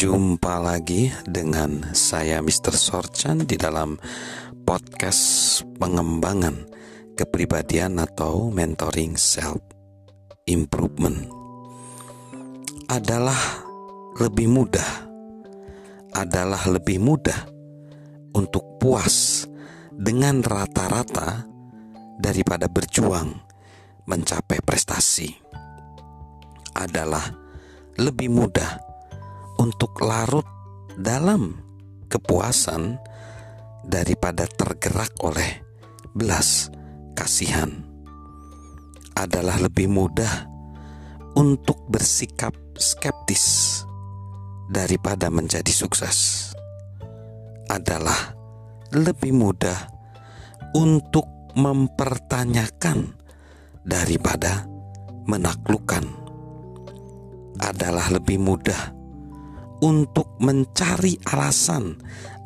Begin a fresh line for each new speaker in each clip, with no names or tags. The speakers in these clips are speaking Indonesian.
Jumpa lagi dengan saya Mr. Sorchan di dalam podcast pengembangan kepribadian atau mentoring self improvement adalah lebih mudah adalah lebih mudah untuk puas dengan rata-rata daripada berjuang mencapai prestasi adalah lebih mudah untuk larut dalam kepuasan daripada tergerak oleh belas kasihan. Adalah lebih mudah untuk bersikap skeptis daripada menjadi sukses. Adalah lebih mudah untuk mempertanyakan daripada menaklukkan. Adalah lebih mudah untuk mencari alasan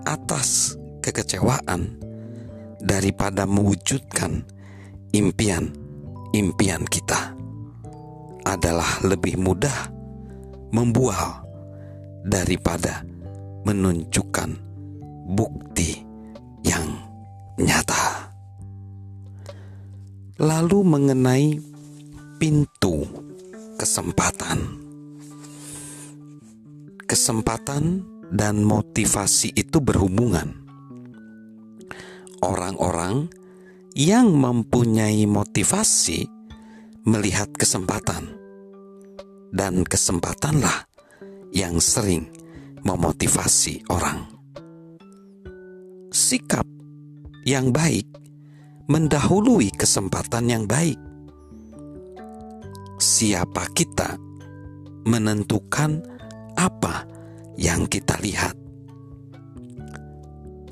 atas kekecewaan daripada mewujudkan impian-impian kita adalah lebih mudah membual daripada menunjukkan bukti yang nyata. Lalu mengenai pintu kesempatan kesempatan dan motivasi itu berhubungan. Orang-orang yang mempunyai motivasi melihat kesempatan, dan kesempatanlah yang sering memotivasi orang. Sikap yang baik mendahului kesempatan yang baik. Siapa kita menentukan apa yang kita lihat.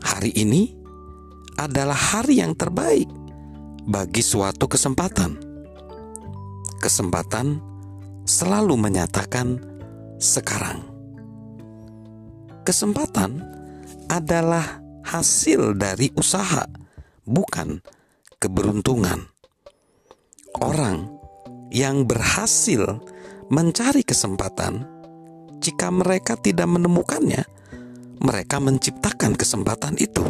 Hari ini adalah hari yang terbaik bagi suatu kesempatan. Kesempatan selalu menyatakan sekarang. Kesempatan adalah hasil dari usaha, bukan keberuntungan. Orang yang berhasil mencari kesempatan jika mereka tidak menemukannya, mereka menciptakan kesempatan itu.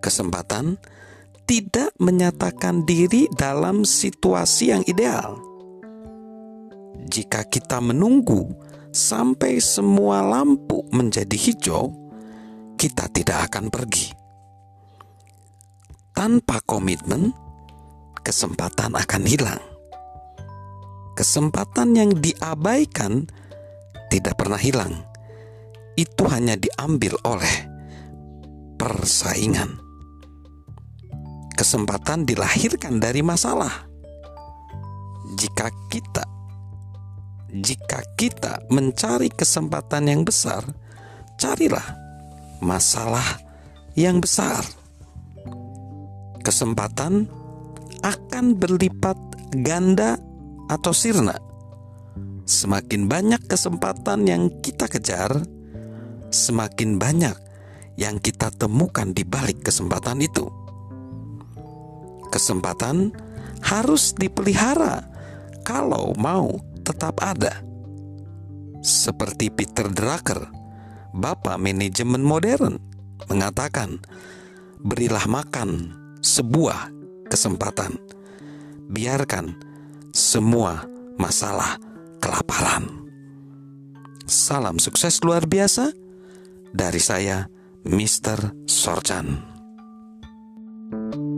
Kesempatan tidak menyatakan diri dalam situasi yang ideal. Jika kita menunggu sampai semua lampu menjadi hijau, kita tidak akan pergi. Tanpa komitmen, kesempatan akan hilang kesempatan yang diabaikan tidak pernah hilang. Itu hanya diambil oleh persaingan. Kesempatan dilahirkan dari masalah. Jika kita jika kita mencari kesempatan yang besar, carilah masalah yang besar. Kesempatan akan berlipat ganda atau sirna. Semakin banyak kesempatan yang kita kejar, semakin banyak yang kita temukan di balik kesempatan itu. Kesempatan harus dipelihara kalau mau tetap ada. Seperti Peter Drucker, bapak manajemen modern, mengatakan, "Berilah makan sebuah kesempatan, biarkan semua masalah kelaparan. Salam sukses luar biasa dari saya, Mr. Sorjan. thank you